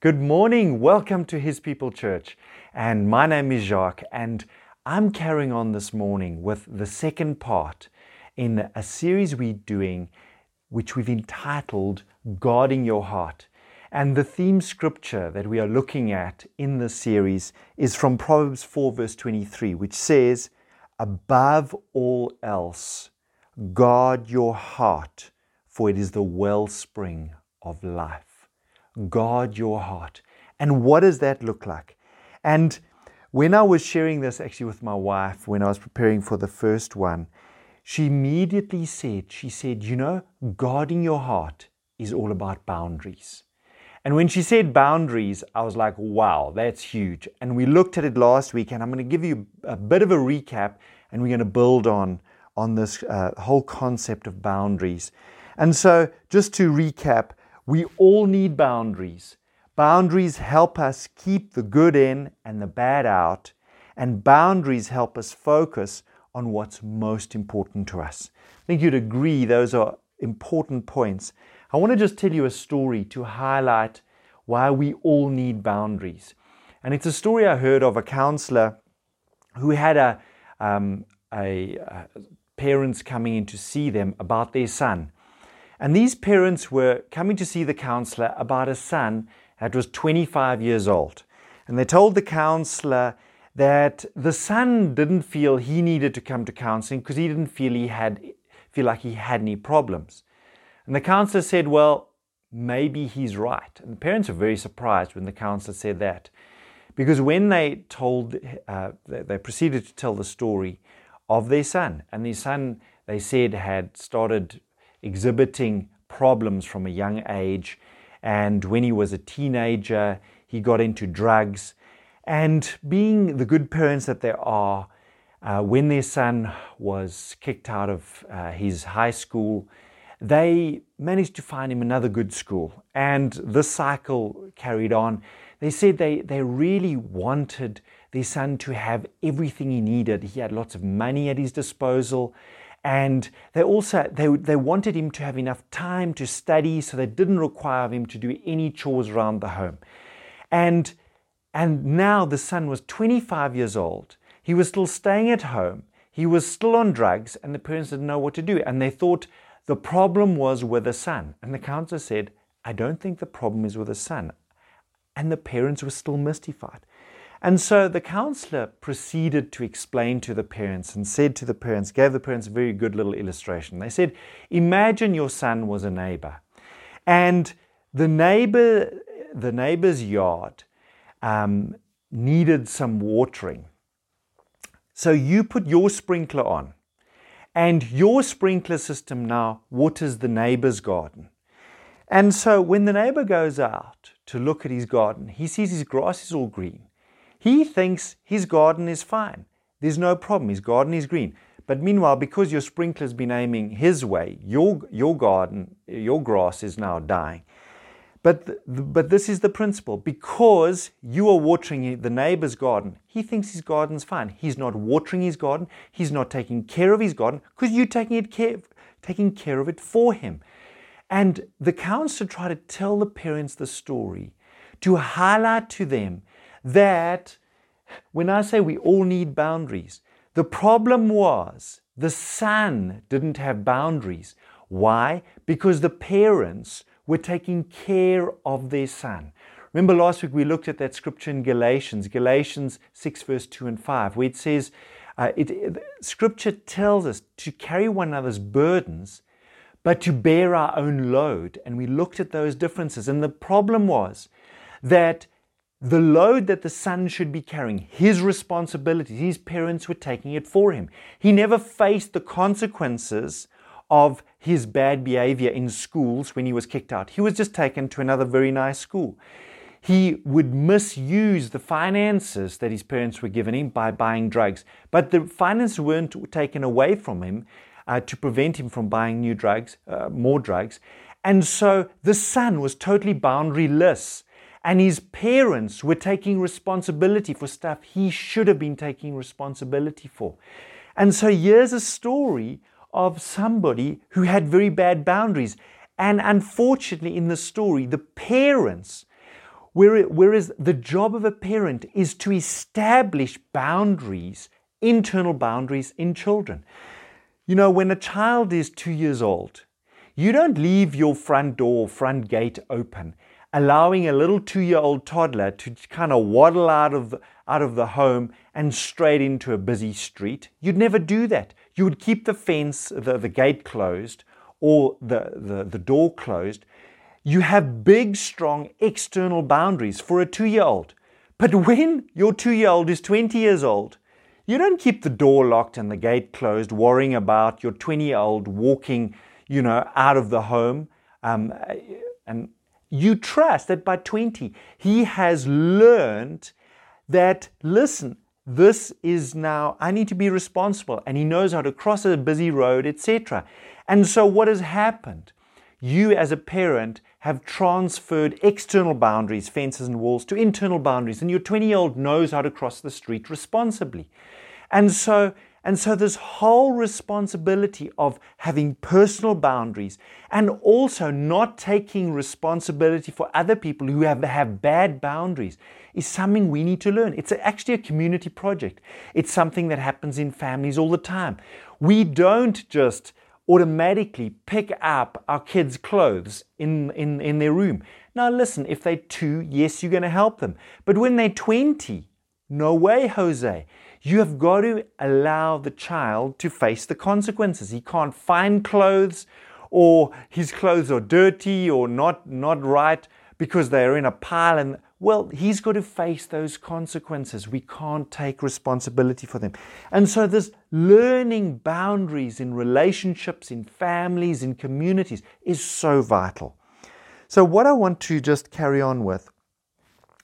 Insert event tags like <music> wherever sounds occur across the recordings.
Good morning. Welcome to His People Church. And my name is Jacques, and I'm carrying on this morning with the second part in a series we're doing, which we've entitled Guarding Your Heart. And the theme scripture that we are looking at in this series is from Proverbs 4, verse 23, which says, Above all else, guard your heart, for it is the wellspring of life guard your heart. And what does that look like? And when I was sharing this actually with my wife, when I was preparing for the first one, she immediately said, She said, You know, guarding your heart is all about boundaries. And when she said boundaries, I was like, wow, that's huge. And we looked at it last week, and I'm going to give you a bit of a recap, and we're going to build on, on this uh, whole concept of boundaries. And so, just to recap, we all need boundaries. Boundaries help us keep the good in and the bad out, and boundaries help us focus on what's most important to us. I think you'd agree those are important points. I want to just tell you a story to highlight why we all need boundaries. And it's a story I heard of a counselor who had a, um, a, a parents coming in to see them about their son. And these parents were coming to see the counselor about a son that was 25 years old. And they told the counselor that the son didn't feel he needed to come to counseling because he didn't feel he had feel like he had any problems. And the counselor said, "Well, maybe he's right." And the parents were very surprised when the counselor said that, because when they told, uh, they proceeded to tell the story of their son, and their son, they said, had started exhibiting problems from a young age. And when he was a teenager, he got into drugs. And being the good parents that they are, uh, when their son was kicked out of uh, his high school, they managed to find him another good school. And this cycle carried on. They said they, they really wanted their son to have everything he needed. He had lots of money at his disposal and they also they, they wanted him to have enough time to study so they didn't require him to do any chores around the home. And and now the son was 25 years old. He was still staying at home. He was still on drugs and the parents didn't know what to do. And they thought the problem was with the son. And the counselor said i don't think the problem is with the son. And the parents were still mystified and so the counselor proceeded to explain to the parents and said to the parents, gave the parents a very good little illustration. They said, Imagine your son was a neighbor, and the neighbor, the neighbor's yard um, needed some watering. So you put your sprinkler on, and your sprinkler system now waters the neighbor's garden. And so when the neighbor goes out to look at his garden, he sees his grass is all green. He thinks his garden is fine. There's no problem. His garden is green. But meanwhile, because your sprinkler's been aiming his way, your, your garden, your grass is now dying. But, the, but this is the principle. Because you are watering the neighbor's garden, he thinks his garden's fine. He's not watering his garden. He's not taking care of his garden because you're taking, it care, taking care of it for him. And the counselor tried to tell the parents the story to highlight to them that when I say we all need boundaries, the problem was the son didn't have boundaries. Why? Because the parents were taking care of their son. Remember last week we looked at that scripture in Galatians, Galatians 6, verse 2 and 5, where it says, uh, it, it, Scripture tells us to carry one another's burdens, but to bear our own load. And we looked at those differences. And the problem was that the load that the son should be carrying, his responsibilities, his parents were taking it for him. He never faced the consequences of his bad behavior in schools when he was kicked out. He was just taken to another very nice school. He would misuse the finances that his parents were giving him by buying drugs. But the finances weren't taken away from him uh, to prevent him from buying new drugs, uh, more drugs. And so the son was totally boundaryless and his parents were taking responsibility for stuff he should have been taking responsibility for. And so here's a story of somebody who had very bad boundaries. And unfortunately, in the story, the parents Whereas the job of a parent is to establish boundaries, internal boundaries in children. You know, when a child is two years old, you don't leave your front door, front gate open, allowing a little two year old toddler to kind of waddle out of, out of the home and straight into a busy street. You'd never do that. You would keep the fence, the, the gate closed or the, the, the door closed. You have big, strong external boundaries for a two year old. But when your two year old is 20 years old, you don't keep the door locked and the gate closed, worrying about your 20 year old walking, you know, out of the home. Um, and you trust that by 20, he has learned that, listen, this is now, I need to be responsible. And he knows how to cross a busy road, etc. And so, what has happened? You, as a parent, have transferred external boundaries, fences and walls, to internal boundaries, and your 20 year old knows how to cross the street responsibly. And so, and so, this whole responsibility of having personal boundaries and also not taking responsibility for other people who have, have bad boundaries is something we need to learn. It's actually a community project, it's something that happens in families all the time. We don't just automatically pick up our kids' clothes in, in, in their room. Now, listen, if they're two, yes, you're going to help them. But when they're 20, no way, Jose. You have got to allow the child to face the consequences. He can't find clothes or his clothes are dirty or not, not right because they're in a pile and well, he's got to face those consequences. We can't take responsibility for them. And so, this learning boundaries in relationships, in families, in communities is so vital. So, what I want to just carry on with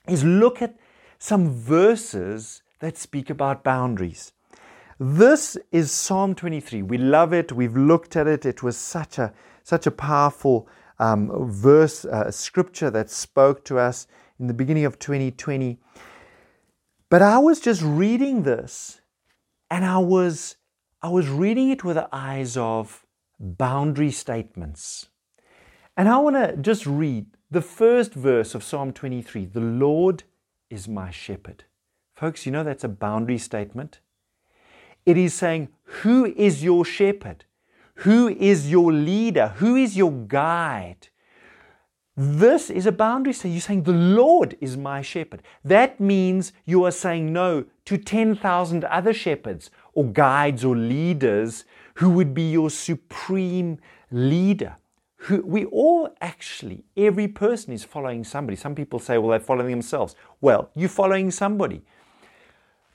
is look at some verses that speak about boundaries. This is Psalm 23. We love it. We've looked at it. It was such a such a powerful um, verse, uh, scripture that spoke to us in the beginning of 2020. But I was just reading this and I was I was reading it with the eyes of boundary statements. And I want to just read the first verse of Psalm 23 The Lord is my shepherd. Folks, you know that's a boundary statement. It is saying, Who is your shepherd? Who is your leader? Who is your guide? This is a boundary. So you're saying, The Lord is my shepherd. That means you are saying no to 10,000 other shepherds or guides or leaders who would be your supreme leader. Who, we all actually, every person is following somebody. Some people say, well, they're following themselves. Well, you're following somebody.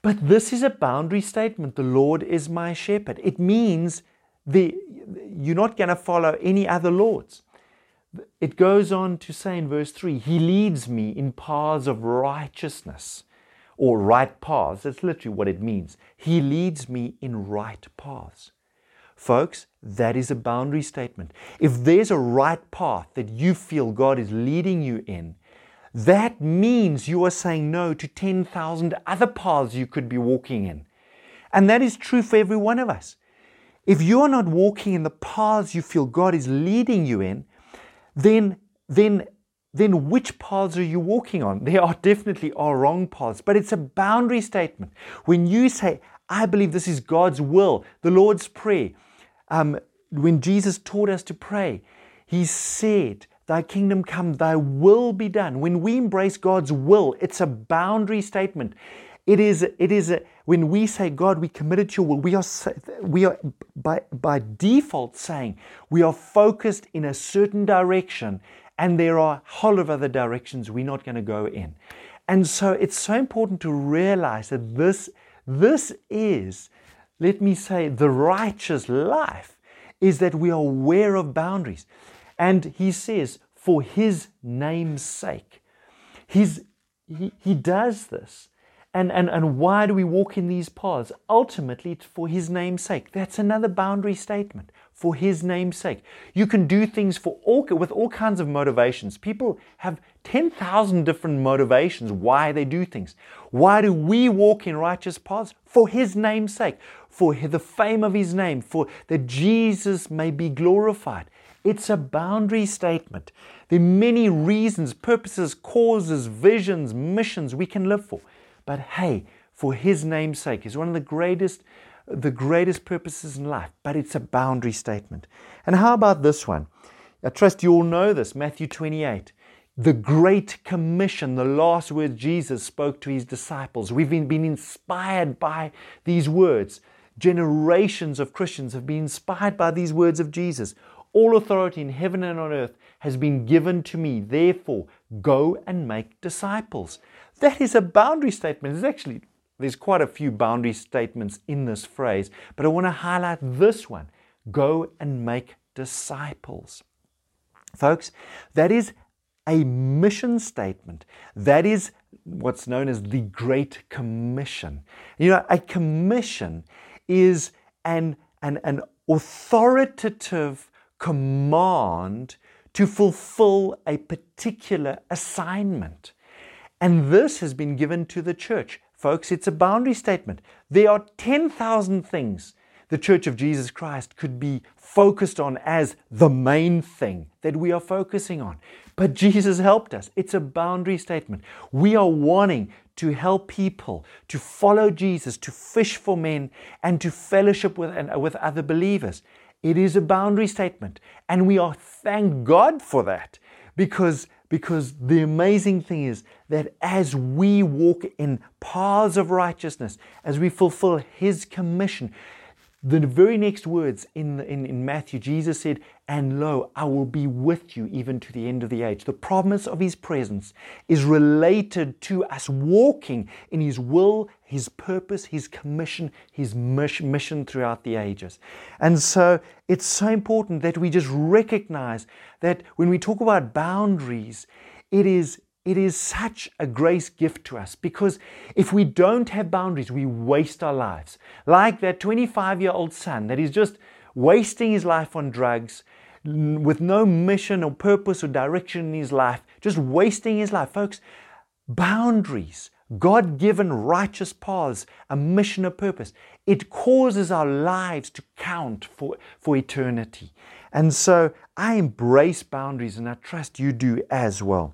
But this is a boundary statement. The Lord is my shepherd. It means the, you're not going to follow any other lords. It goes on to say in verse 3 He leads me in paths of righteousness or right paths. That's literally what it means. He leads me in right paths. Folks, that is a boundary statement. If there's a right path that you feel God is leading you in, that means you are saying no to 10,000 other paths you could be walking in. And that is true for every one of us. If you are not walking in the paths you feel God is leading you in, then, then, then which paths are you walking on? There are definitely are wrong paths, but it's a boundary statement. When you say, I believe this is God's will, the Lord's Prayer, um, when Jesus taught us to pray, He said, Thy kingdom come, thy will be done. When we embrace God's will, it's a boundary statement. It is, it is a, when we say, God, we committed to your will, we are, we are by, by default saying we are focused in a certain direction and there are a whole of other directions we're not going to go in. And so it's so important to realize that this, this is, let me say, the righteous life is that we are aware of boundaries. And he says, for his name's sake. He's, he, he does this. And, and, and why do we walk in these paths? Ultimately, for His name's sake. That's another boundary statement. For His name's sake. You can do things for all, with all kinds of motivations. People have 10,000 different motivations why they do things. Why do we walk in righteous paths? For His name's sake. For the fame of His name. For that Jesus may be glorified. It's a boundary statement. There are many reasons, purposes, causes, visions, missions we can live for. But hey, for his name's sake is one of the greatest the greatest purposes in life, but it's a boundary statement. And how about this one? I trust you all know this, Matthew 28. The Great Commission, the last words Jesus spoke to his disciples. We've been, been inspired by these words. Generations of Christians have been inspired by these words of Jesus. All authority in heaven and on earth has been given to me. Therefore, go and make disciples. That is a boundary statement. It's actually, there's quite a few boundary statements in this phrase, but I want to highlight this one go and make disciples. Folks, that is a mission statement. That is what's known as the Great Commission. You know, a commission is an, an, an authoritative command to fulfill a particular assignment. And this has been given to the church. Folks, it's a boundary statement. There are 10,000 things the Church of Jesus Christ could be focused on as the main thing that we are focusing on. But Jesus helped us. It's a boundary statement. We are wanting to help people to follow Jesus, to fish for men, and to fellowship with, and, with other believers. It is a boundary statement. And we are thank God for that because, because the amazing thing is that as we walk in paths of righteousness, as we fulfill His commission, the very next words in, in, in, Matthew, Jesus said, And lo, I will be with you even to the end of the age. The promise of his presence is related to us walking in his will, his purpose, his commission, his mission throughout the ages. And so it's so important that we just recognize that when we talk about boundaries, it is it is such a grace gift to us because if we don't have boundaries, we waste our lives. Like that 25 year old son that is just wasting his life on drugs with no mission or purpose or direction in his life, just wasting his life. Folks, boundaries, God given righteous paths, a mission, a purpose, it causes our lives to count for, for eternity. And so I embrace boundaries and I trust you do as well.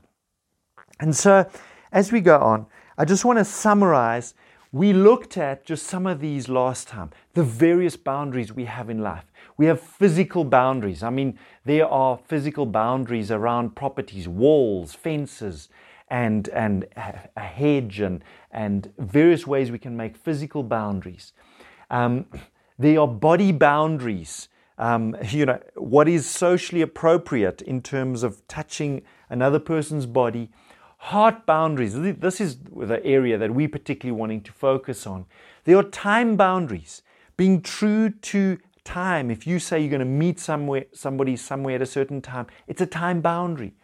And so, as we go on, I just want to summarize. We looked at just some of these last time, the various boundaries we have in life. We have physical boundaries. I mean, there are physical boundaries around properties, walls, fences, and, and a hedge, and, and various ways we can make physical boundaries. Um, there are body boundaries. Um, <laughs> you know, what is socially appropriate in terms of touching another person's body heart boundaries. This is the area that we're particularly wanting to focus on. There are time boundaries, being true to time. If you say you're going to meet somewhere, somebody somewhere at a certain time, it's a time boundary.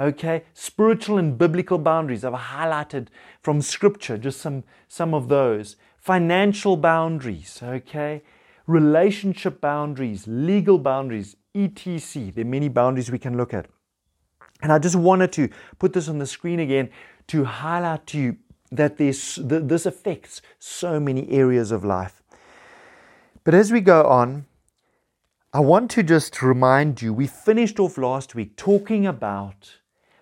Okay, spiritual and biblical boundaries. I've highlighted from Scripture just some some of those. Financial boundaries. Okay, relationship boundaries, legal boundaries, etc. There are many boundaries we can look at. And I just wanted to put this on the screen again to highlight to you that this, this affects so many areas of life. But as we go on, I want to just remind you we finished off last week talking about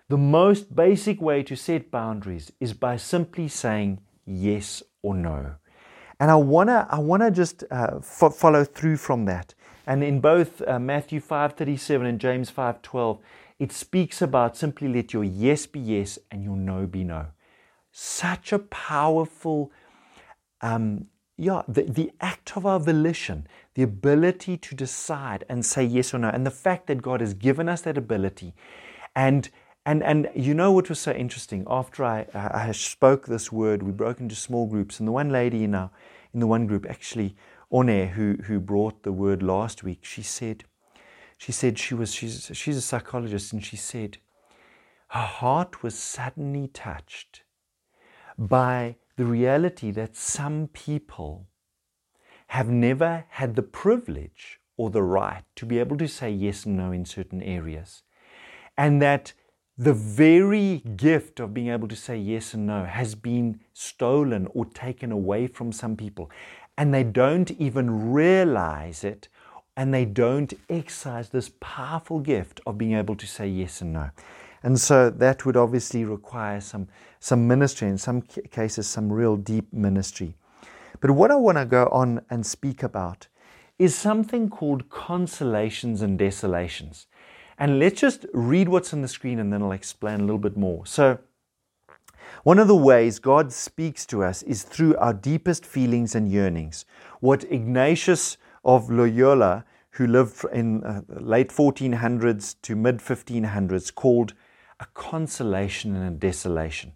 the most basic way to set boundaries is by simply saying yes or no. And I want to I wanna just uh, fo- follow through from that. And in both uh, Matthew 5:37 and James 5:12, it speaks about simply let your yes be yes and your no be no. Such a powerful, um, yeah, the, the act of our volition, the ability to decide and say yes or no, and the fact that God has given us that ability. And and and you know what was so interesting? After I, I spoke this word, we broke into small groups, and the one lady in our in the one group actually, One, who who brought the word last week, she said, she said she was she's she's a psychologist and she said her heart was suddenly touched by the reality that some people have never had the privilege or the right to be able to say yes and no in certain areas. And that the very gift of being able to say yes and no has been stolen or taken away from some people. And they don't even realize it and they don't exercise this powerful gift of being able to say yes and no. And so that would obviously require some, some ministry, in some cases, some real deep ministry. But what I want to go on and speak about is something called consolations and desolations. And let's just read what's on the screen and then I'll explain a little bit more. So, one of the ways God speaks to us is through our deepest feelings and yearnings. What Ignatius of Loyola, who lived in uh, late 1400s to mid 1500s, called a consolation and a desolation.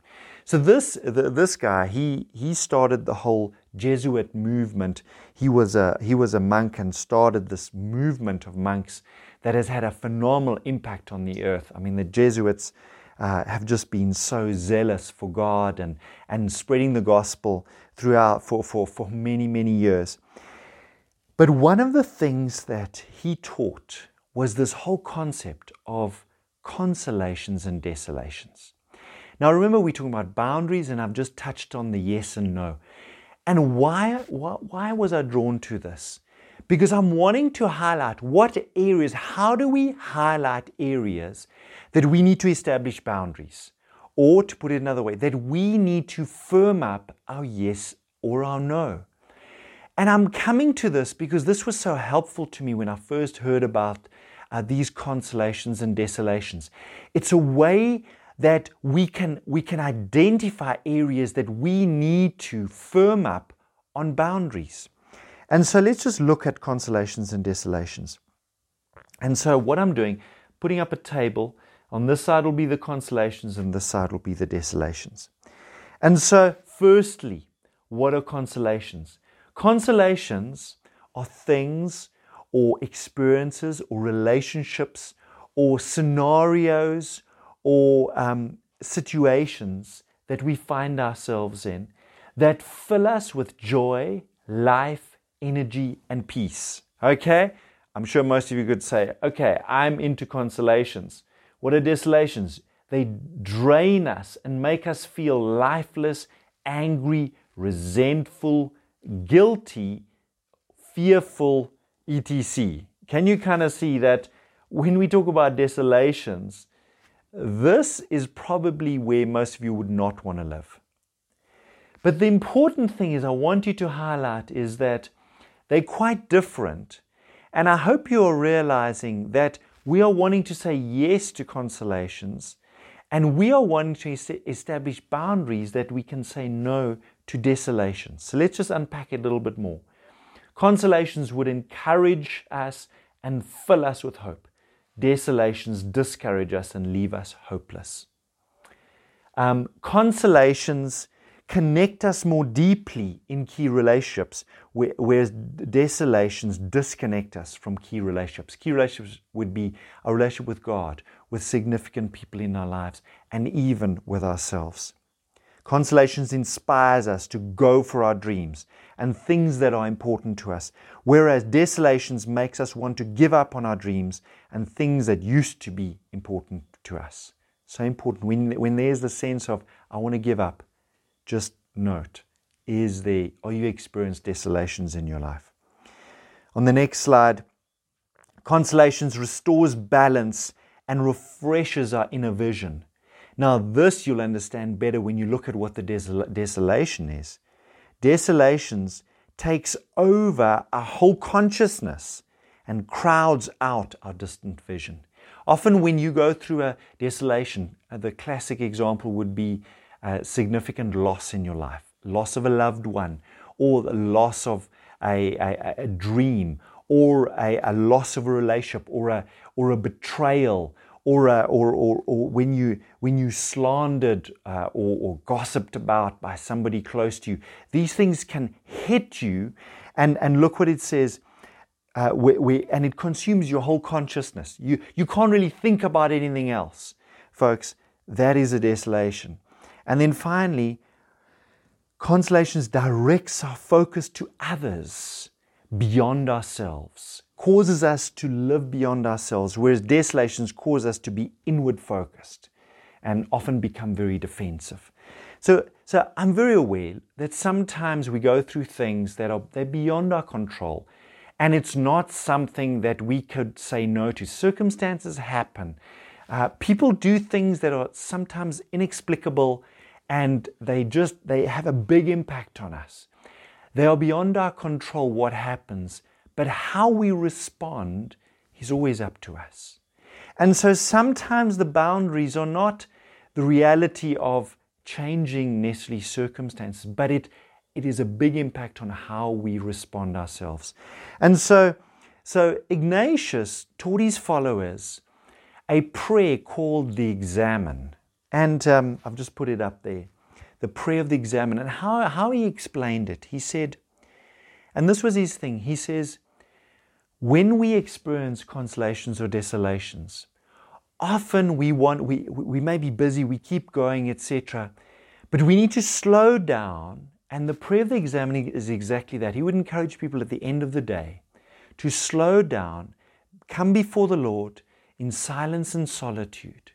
So this the, this guy he he started the whole Jesuit movement. He was a he was a monk and started this movement of monks that has had a phenomenal impact on the earth. I mean the Jesuits uh, have just been so zealous for God and and spreading the gospel throughout for for for many many years. But one of the things that he taught was this whole concept of consolations and desolations. Now, remember, we're talking about boundaries, and I've just touched on the yes and no. And why, why, why was I drawn to this? Because I'm wanting to highlight what areas, how do we highlight areas that we need to establish boundaries? Or to put it another way, that we need to firm up our yes or our no. And I'm coming to this because this was so helpful to me when I first heard about uh, these consolations and desolations. It's a way that we can, we can identify areas that we need to firm up on boundaries. And so let's just look at consolations and desolations. And so what I'm doing, putting up a table, on this side will be the consolations and this side will be the desolations. And so, firstly, what are consolations? Consolations are things or experiences or relationships or scenarios or um, situations that we find ourselves in that fill us with joy, life, energy, and peace. Okay? I'm sure most of you could say, okay, I'm into consolations. What are desolations? They drain us and make us feel lifeless, angry, resentful, guilty, fearful, etc. Can you kind of see that when we talk about desolations, this is probably where most of you would not want to live. But the important thing is, I want you to highlight is that they're quite different. And I hope you are realizing that we are wanting to say yes to consolations and we are wanting to establish boundaries that we can say no to desolations. So let's just unpack it a little bit more. Consolations would encourage us and fill us with hope desolations discourage us and leave us hopeless. Um, consolations connect us more deeply in key relationships, whereas desolations disconnect us from key relationships. Key relationships would be a relationship with God, with significant people in our lives, and even with ourselves. Consolations inspires us to go for our dreams and things that are important to us, whereas desolations makes us want to give up on our dreams and things that used to be important to us. So important. When, when there's the sense of, I want to give up, just note, is there, are you experiencing desolations in your life? On the next slide, consolations restores balance and refreshes our inner vision. Now, this you'll understand better when you look at what the desol- desolation is. Desolations takes over our whole consciousness and crowds out our distant vision. Often, when you go through a desolation, uh, the classic example would be a significant loss in your life loss of a loved one, or the loss of a, a, a dream, or a, a, loss of a relationship, or a, or a betrayal, or, uh, or, or, or, when you when you slandered uh, or, or, gossiped about by somebody close to you, these things can hit you, and and look what it says, uh, and it consumes your whole consciousness. You you can't really think about anything else, folks. That is a desolation, and then finally, consolations directs our focus to others beyond ourselves causes us to live beyond ourselves, whereas desolations cause us to be inward focused and often become very defensive. So, so I'm very aware that sometimes we go through things that are they're beyond our control. And it's not something that we could say no to. Circumstances happen. Uh, people do things that are sometimes inexplicable and they just they have a big impact on us. They are beyond our control what happens, but how we respond is always up to us. And so sometimes the boundaries are not the reality of changing necessarily circumstances, but it it is a big impact on how we respond ourselves. And so, so Ignatius taught his followers a prayer called the Examen. And um, I've just put it up there the prayer of the Examen. And how, how he explained it, he said, and this was his thing, he says, when we experience consolations or desolations, often we want, we, we may be busy, we keep going, etc. But we need to slow down and the prayer of the examining is exactly that. He would encourage people at the end of the day to slow down, come before the Lord in silence and solitude,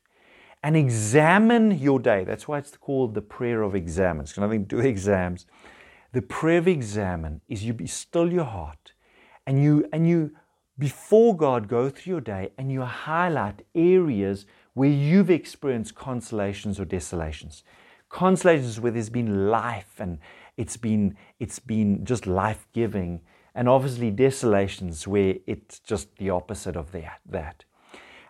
and examine your day. That's why it's called the prayer of Examen. It's nothing to do with exams. The prayer of Examen is you be still your heart and you and you before God go through your day and you highlight areas where you've experienced consolations or desolations. Consolations where there's been life and it's been, it's been just life giving, and obviously desolations where it's just the opposite of that, that.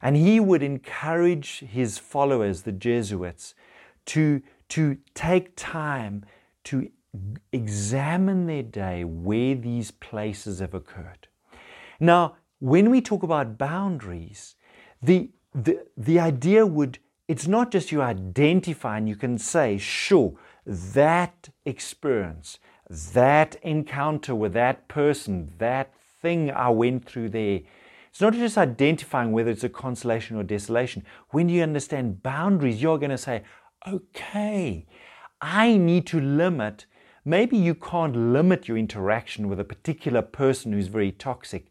And he would encourage his followers, the Jesuits, to, to take time to examine their day where these places have occurred. Now, when we talk about boundaries, the, the, the idea would, it's not just you identify and you can say, sure, that experience, that encounter with that person, that thing I went through there. It's not just identifying whether it's a consolation or desolation. When you understand boundaries, you're going to say, okay, I need to limit. Maybe you can't limit your interaction with a particular person who's very toxic,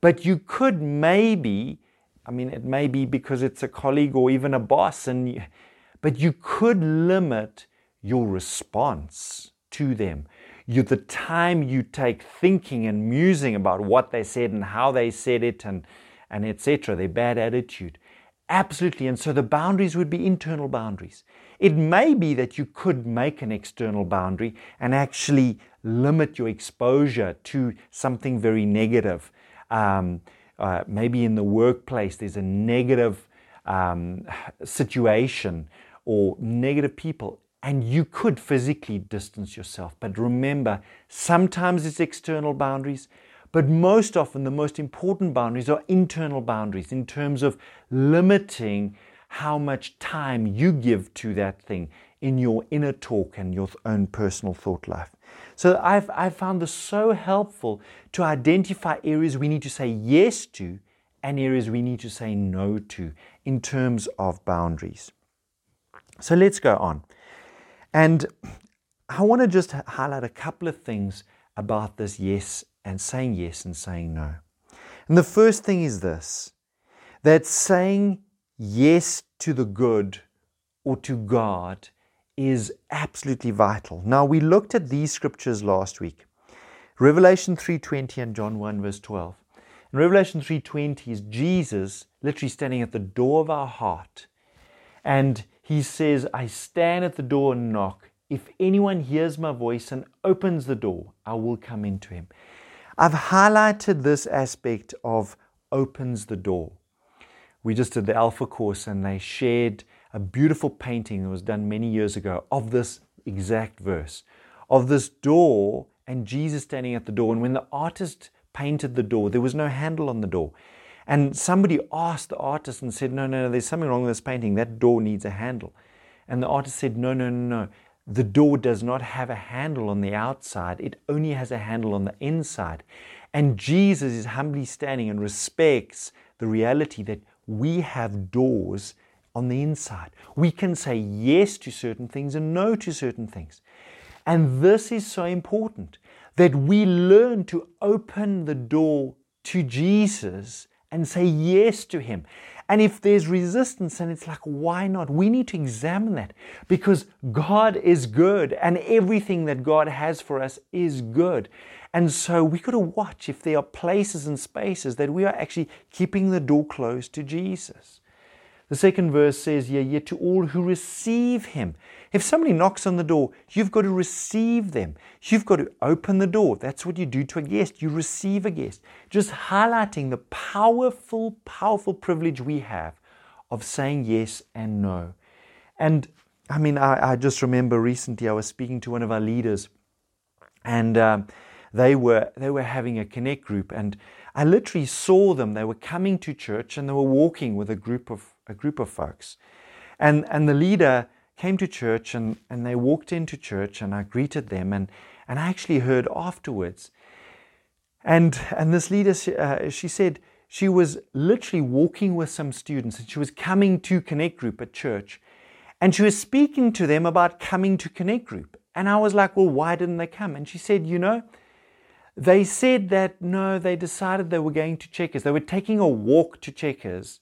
but you could maybe, I mean, it may be because it's a colleague or even a boss, and you, but you could limit your response to them. You, the time you take thinking and musing about what they said and how they said it and, and etc., their bad attitude. Absolutely. And so the boundaries would be internal boundaries. It may be that you could make an external boundary and actually limit your exposure to something very negative. Um, uh, maybe in the workplace, there's a negative um, situation or negative people and you could physically distance yourself. But remember, sometimes it's external boundaries, but most often the most important boundaries are internal boundaries in terms of limiting how much time you give to that thing in your inner talk and your own personal thought life. So I've, I've found this so helpful to identify areas we need to say yes to and areas we need to say no to in terms of boundaries. So let's go on. And I want to just highlight a couple of things about this yes and saying yes and saying no. And the first thing is this that saying yes to the good or to God is absolutely vital. Now we looked at these scriptures last week. Revelation 3:20 and John 1 verse 12. In Revelation 3:20 is Jesus literally standing at the door of our heart. And he says, I stand at the door and knock. If anyone hears my voice and opens the door, I will come into him. I've highlighted this aspect of opens the door. We just did the Alpha course and they shared a beautiful painting that was done many years ago of this exact verse, of this door and Jesus standing at the door. And when the artist painted the door, there was no handle on the door. And somebody asked the artist and said, No, no, no, there's something wrong with this painting. That door needs a handle. And the artist said, No, no, no, no. The door does not have a handle on the outside, it only has a handle on the inside. And Jesus is humbly standing and respects the reality that we have doors on the inside. We can say yes to certain things and no to certain things. And this is so important that we learn to open the door to Jesus and say yes to Him. And if there's resistance, and it's like, why not? We need to examine that because God is good and everything that God has for us is good. And so we got to watch if there are places and spaces that we are actually keeping the door closed to Jesus. The second verse says, Yeah, yet to all who receive him. If somebody knocks on the door, you've got to receive them. You've got to open the door. That's what you do to a guest. You receive a guest. Just highlighting the powerful, powerful privilege we have of saying yes and no. And I mean, I, I just remember recently I was speaking to one of our leaders, and um, they were they were having a connect group, and I literally saw them. They were coming to church, and they were walking with a group of a group of folks, and and the leader came to church, and and they walked into church, and I greeted them, and and I actually heard afterwards, and and this leader uh, she said she was literally walking with some students, and she was coming to connect group at church and she was speaking to them about coming to Connect Group. And I was like, well, why didn't they come? And she said, you know, they said that no, they decided they were going to Checkers. They were taking a walk to Checkers,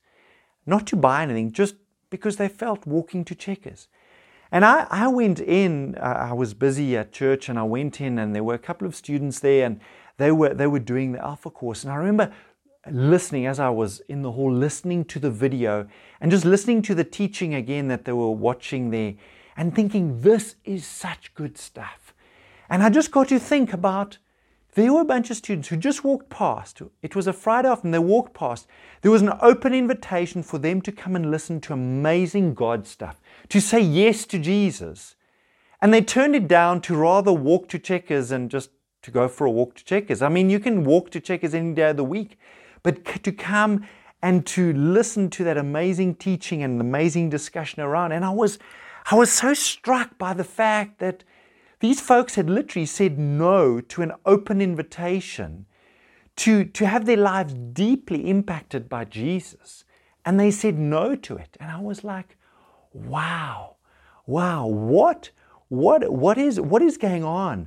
not to buy anything, just because they felt walking to Checkers. And I, I went in, uh, I was busy at church and I went in and there were a couple of students there and they were, they were doing the Alpha course. And I remember listening as I was in the hall, listening to the video and just listening to the teaching again that they were watching there and thinking, this is such good stuff. And I just got to think about there were a bunch of students who just walked past. It was a Friday afternoon, they walked past. There was an open invitation for them to come and listen to amazing God stuff, to say yes to Jesus. And they turned it down to rather walk to Checkers and just to go for a walk to Checkers. I mean, you can walk to Checkers any day of the week. But to come and to listen to that amazing teaching and amazing discussion around, and I was, I was so struck by the fact that these folks had literally said no to an open invitation to, to have their lives deeply impacted by Jesus. And they said no to it. And I was like, wow, wow, what, what, what, is, what is going on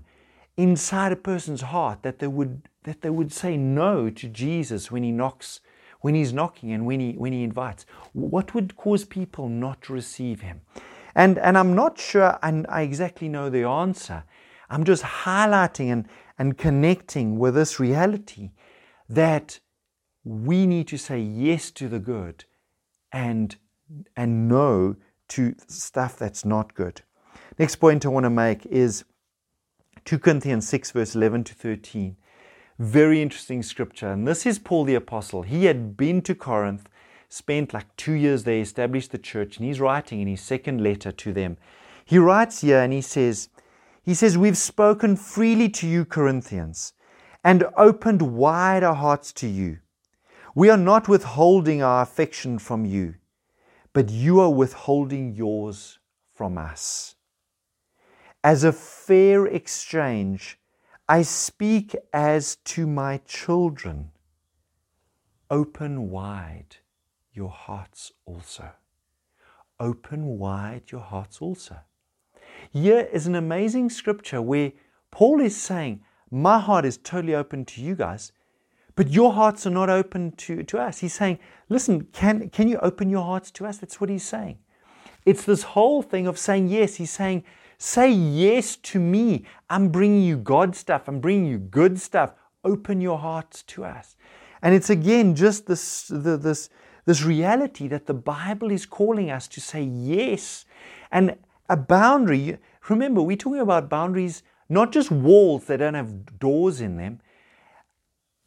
inside a person's heart that they would that they would say no to Jesus when he knocks, when he's knocking and when he, when he invites? What would cause people not to receive him? And, and I'm not sure I, I exactly know the answer. I'm just highlighting and, and connecting with this reality that we need to say yes to the good and, and no to stuff that's not good. Next point I want to make is 2 Corinthians 6, verse 11 to 13. Very interesting scripture. And this is Paul the Apostle. He had been to Corinth, spent like two years there, established the church, and he's writing in his second letter to them. He writes here and he says, he says, We've spoken freely to you, Corinthians, and opened wide our hearts to you. We are not withholding our affection from you, but you are withholding yours from us. As a fair exchange, I speak as to my children. Open wide your hearts also. Open wide your hearts also. Here is an amazing scripture where Paul is saying, My heart is totally open to you guys, but your hearts are not open to, to us. He's saying, Listen, can, can you open your hearts to us? That's what he's saying. It's this whole thing of saying yes. He's saying, Say yes to me. I'm bringing you God stuff. I'm bringing you good stuff. Open your hearts to us. And it's again just this, the, this, this reality that the Bible is calling us to say yes. And a boundary, remember, we're talking about boundaries, not just walls that don't have doors in them.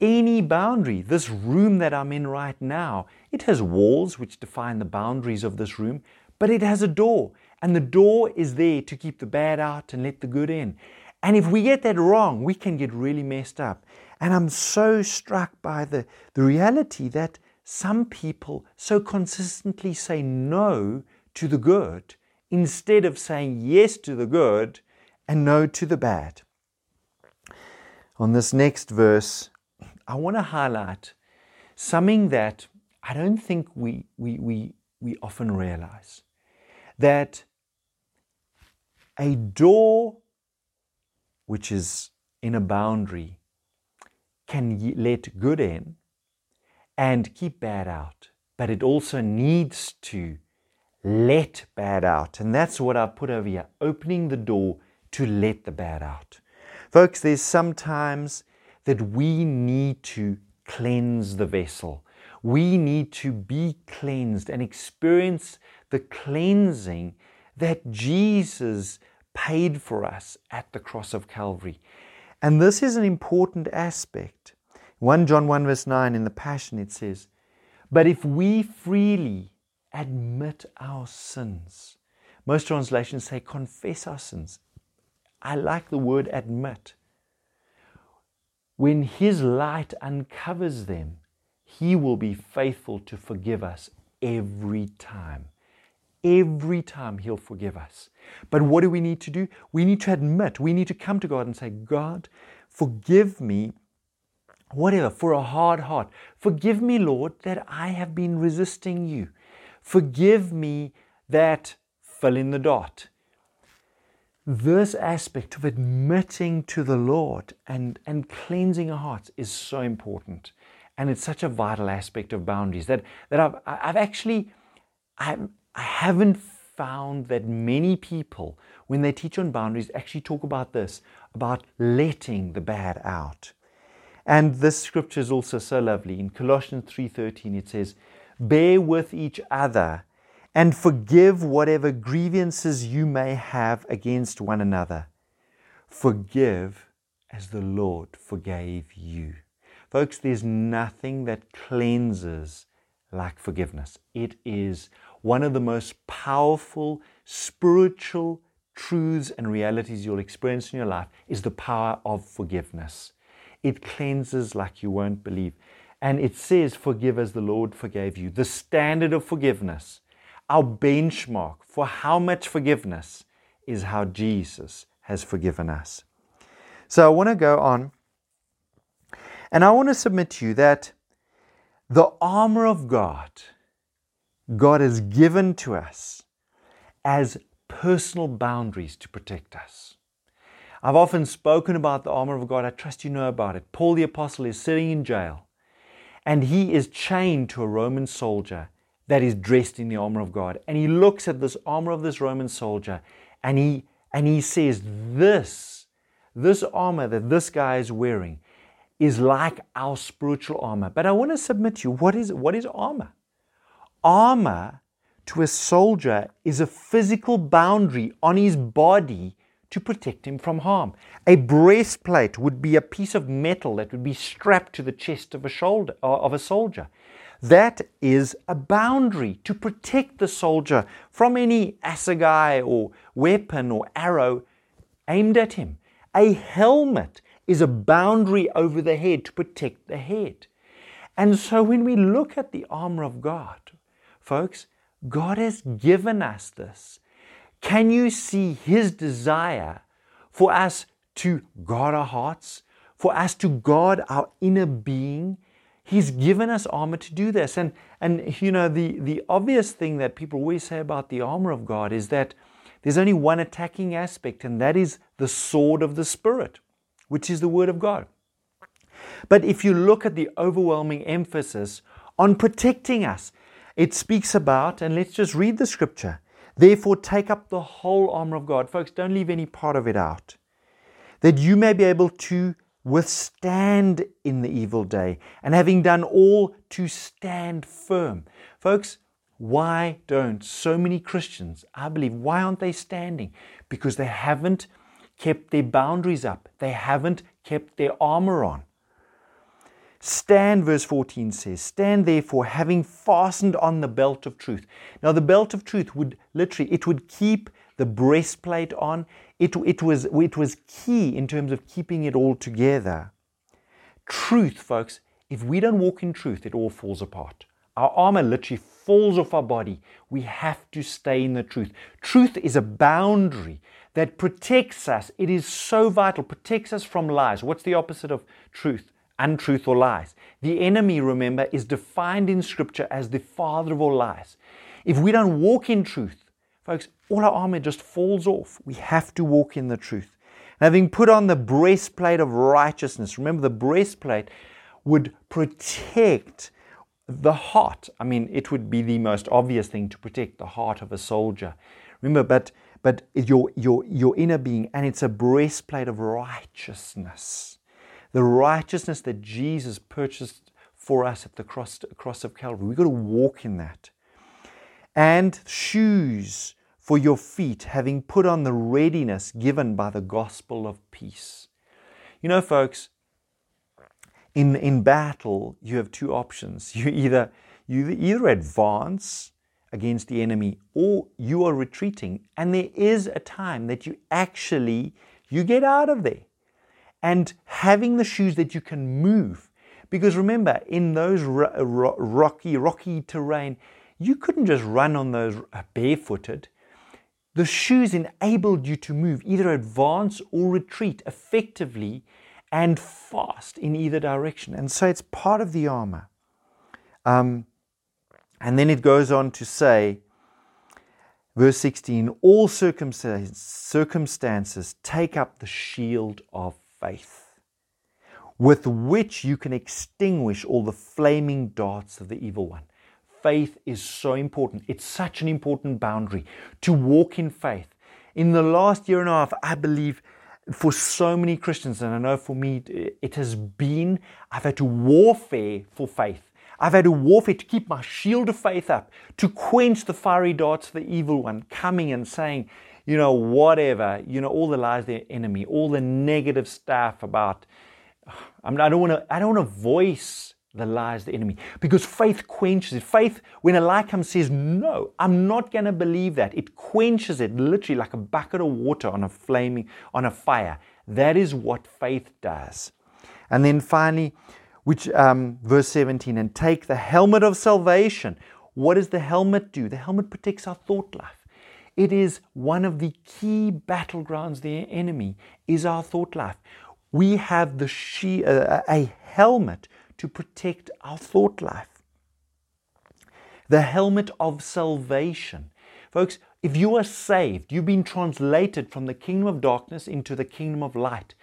Any boundary, this room that I'm in right now, it has walls which define the boundaries of this room, but it has a door. And the door is there to keep the bad out and let the good in. And if we get that wrong, we can get really messed up. And I'm so struck by the, the reality that some people so consistently say no to the good instead of saying yes to the good and no to the bad. On this next verse, I want to highlight something that I don't think we, we, we, we often realize that a door which is in a boundary can let good in and keep bad out, but it also needs to let bad out. And that's what I've put over here opening the door to let the bad out. Folks, there's sometimes that we need to cleanse the vessel. We need to be cleansed and experience the cleansing that Jesus paid for us at the cross of Calvary. And this is an important aspect. 1 John 1 verse 9 in the Passion it says, But if we freely admit our sins, most translations say confess our sins. I like the word admit. When His light uncovers them, He will be faithful to forgive us every time. Every time He'll forgive us. But what do we need to do? We need to admit, we need to come to God and say, God, forgive me, whatever, for a hard heart. Forgive me, Lord, that I have been resisting you. Forgive me that fill in the dot this aspect of admitting to the Lord and, and cleansing our hearts is so important. And it's such a vital aspect of boundaries that, that I've, I've actually, I, I haven't found that many people, when they teach on boundaries, actually talk about this, about letting the bad out. And this scripture is also so lovely. In Colossians 3.13 it says, Bear with each other and forgive whatever grievances you may have against one another. Forgive as the Lord forgave you. Folks, there's nothing that cleanses like forgiveness. It is one of the most powerful spiritual truths and realities you'll experience in your life is the power of forgiveness. It cleanses like you won't believe. And it says, Forgive as the Lord forgave you. The standard of forgiveness our benchmark for how much forgiveness is how Jesus has forgiven us. So I want to go on and I want to submit to you that the armor of God, God has given to us as personal boundaries to protect us. I've often spoken about the armor of God. I trust you know about it. Paul the Apostle is sitting in jail and he is chained to a Roman soldier that is dressed in the armor of God. And he looks at this armor of this Roman soldier and he, and he says, This, this armor that this guy is wearing is like our spiritual armor. But I want to submit to you what is, what is armor? Armor to a soldier is a physical boundary on his body to protect him from harm. A breastplate would be a piece of metal that would be strapped to the chest of a shoulder uh, of a soldier. That is a boundary to protect the soldier from any assegai or weapon or arrow aimed at him. A helmet is a boundary over the head to protect the head. And so when we look at the armor of God, folks, God has given us this. Can you see His desire for us to guard our hearts, for us to guard our inner being, He's given us armor to do this. And, and you know, the, the obvious thing that people always say about the armor of God is that there's only one attacking aspect, and that is the sword of the Spirit, which is the Word of God. But if you look at the overwhelming emphasis on protecting us, it speaks about, and let's just read the scripture. Therefore, take up the whole armor of God. Folks, don't leave any part of it out. That you may be able to withstand in the evil day, and having done all, to stand firm. Folks, why don't so many Christians, I believe, why aren't they standing? Because they haven't kept their boundaries up, they haven't kept their armor on. Stand, verse 14 says, Stand therefore, having fastened on the belt of truth. Now, the belt of truth would literally, it would keep the breastplate on. It, it, was, it was key in terms of keeping it all together. Truth, folks, if we don't walk in truth, it all falls apart. Our armor literally falls off our body. We have to stay in the truth. Truth is a boundary that protects us. It is so vital, protects us from lies. What's the opposite of truth? Untruth or lies. The enemy, remember, is defined in Scripture as the father of all lies. If we don't walk in truth, Folks, all our armor just falls off. We have to walk in the truth. And having put on the breastplate of righteousness, remember the breastplate would protect the heart. I mean, it would be the most obvious thing to protect the heart of a soldier. Remember, but but your your your inner being, and it's a breastplate of righteousness. The righteousness that Jesus purchased for us at the cross, cross of Calvary. We've got to walk in that. And shoes for your feet, having put on the readiness given by the gospel of peace. You know, folks, in, in battle, you have two options. <laughs> You either, you either advance against the enemy or you are retreating. And there is a time that you actually, you get out of there. And having the shoes that you can move. Because remember, in those rocky, rocky terrain, you couldn't just run on those barefooted. The shoes enabled you to move, either advance or retreat effectively and fast in either direction. And so it's part of the armor. Um, and then it goes on to say, verse 16, all circumstances take up the shield of faith, with which you can extinguish all the flaming darts of the evil one. Faith is so important. It's such an important boundary to walk in faith. In the last year and a half, I believe for so many Christians, and I know for me, it has been, I've had to warfare for faith. I've had to warfare to keep my shield of faith up, to quench the fiery darts of the evil one coming and saying, you know, whatever, you know, all the lies the enemy, all the negative stuff about, I, mean, I don't want to, I don't want to voice the lies of the enemy because faith quenches it. Faith, when a lie comes, says, no, I'm not going to believe that. It quenches it literally like a bucket of water on a flaming, on a fire. That is what faith does. And then finally, which um, verse 17, and take the helmet of salvation. What does the helmet do? The helmet protects our thought life. It is one of the key battlegrounds. The enemy is our thought life. We have the she- uh, a helmet to protect our thought life. The helmet of salvation. Folks, if you are saved, you've been translated from the kingdom of darkness into the kingdom of light.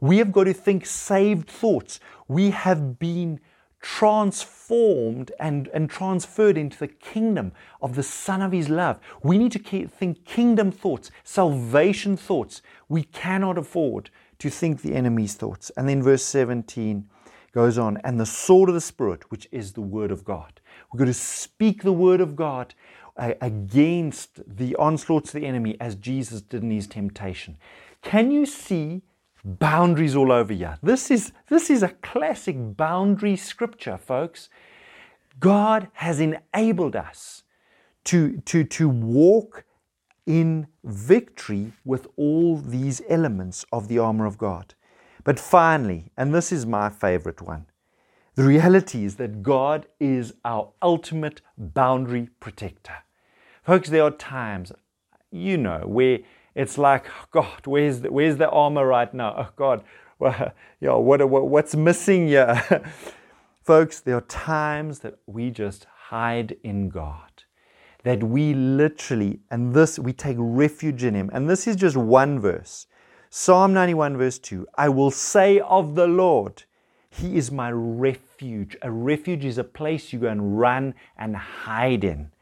We have got to think saved thoughts. We have been transformed and, and transferred into the kingdom of the Son of His love. We need to think kingdom thoughts, salvation thoughts. We cannot afford to think the enemy's thoughts. And then verse 17 goes on, and the sword of the Spirit, which is the Word of God. We're going to speak the Word of God uh, against the onslaughts of the enemy as Jesus did in his temptation. Can you see boundaries all over you. This is, this is a classic boundary scripture, folks. God has enabled us to, to, to walk in victory with all these elements of the armor of God. But finally, and this is my favorite one, the reality is that God is our ultimate boundary protector. Folks, there are times, you know, where it's like, oh God, where's the, where's the armor right now? Oh God, well, <laughs> you know, what, what, what's missing here? <laughs> Folks, there are times that we just hide in God. That we literally, and this, we take refuge in Him. And this is just one verse. Psalm 91, verse 2 I will say of the Lord, He is my refuge. A refuge is a place you go and run and hide in.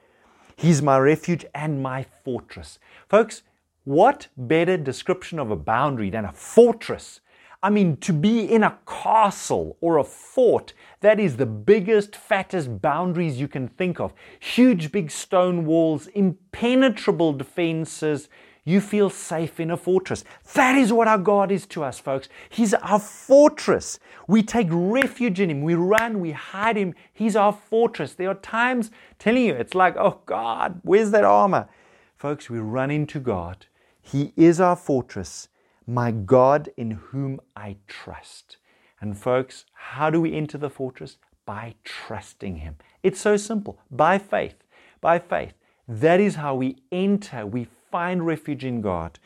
He's my refuge and my fortress. Folks, what better description of a boundary than a fortress? I mean, to be in a castle or a fort, that is the biggest, fattest boundaries you can think of. Huge, big stone walls, impenetrable defenses. You feel safe in a fortress. That is what our God is to us, folks. He's our fortress. We take refuge in Him. We run, we hide Him. He's our fortress. There are times telling you, it's like, oh God, where's that armor? Folks, we run into God he is our fortress, my God in whom I trust. And folks, how do we enter the fortress? By trusting Him. It's so simple. By faith. By faith. That is how we enter. We find refuge in God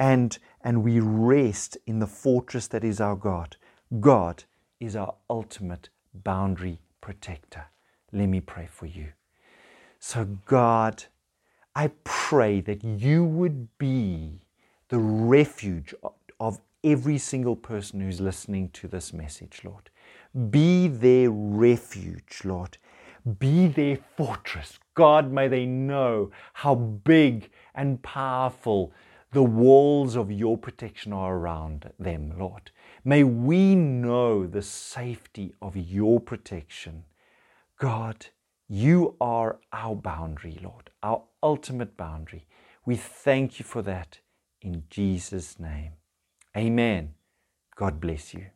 and, and we rest in the fortress that is our God. God is our ultimate boundary protector. Let me pray for you. So, God, I pray that you would be the refuge of every single person who's listening to this message, Lord. Be their refuge, Lord. Be their fortress. God, may they know how big and powerful the walls of your protection are around them, Lord. May we know the safety of your protection. God, you are our boundary, Lord, our ultimate boundary. We thank you for that in Jesus' name. Amen. God bless you.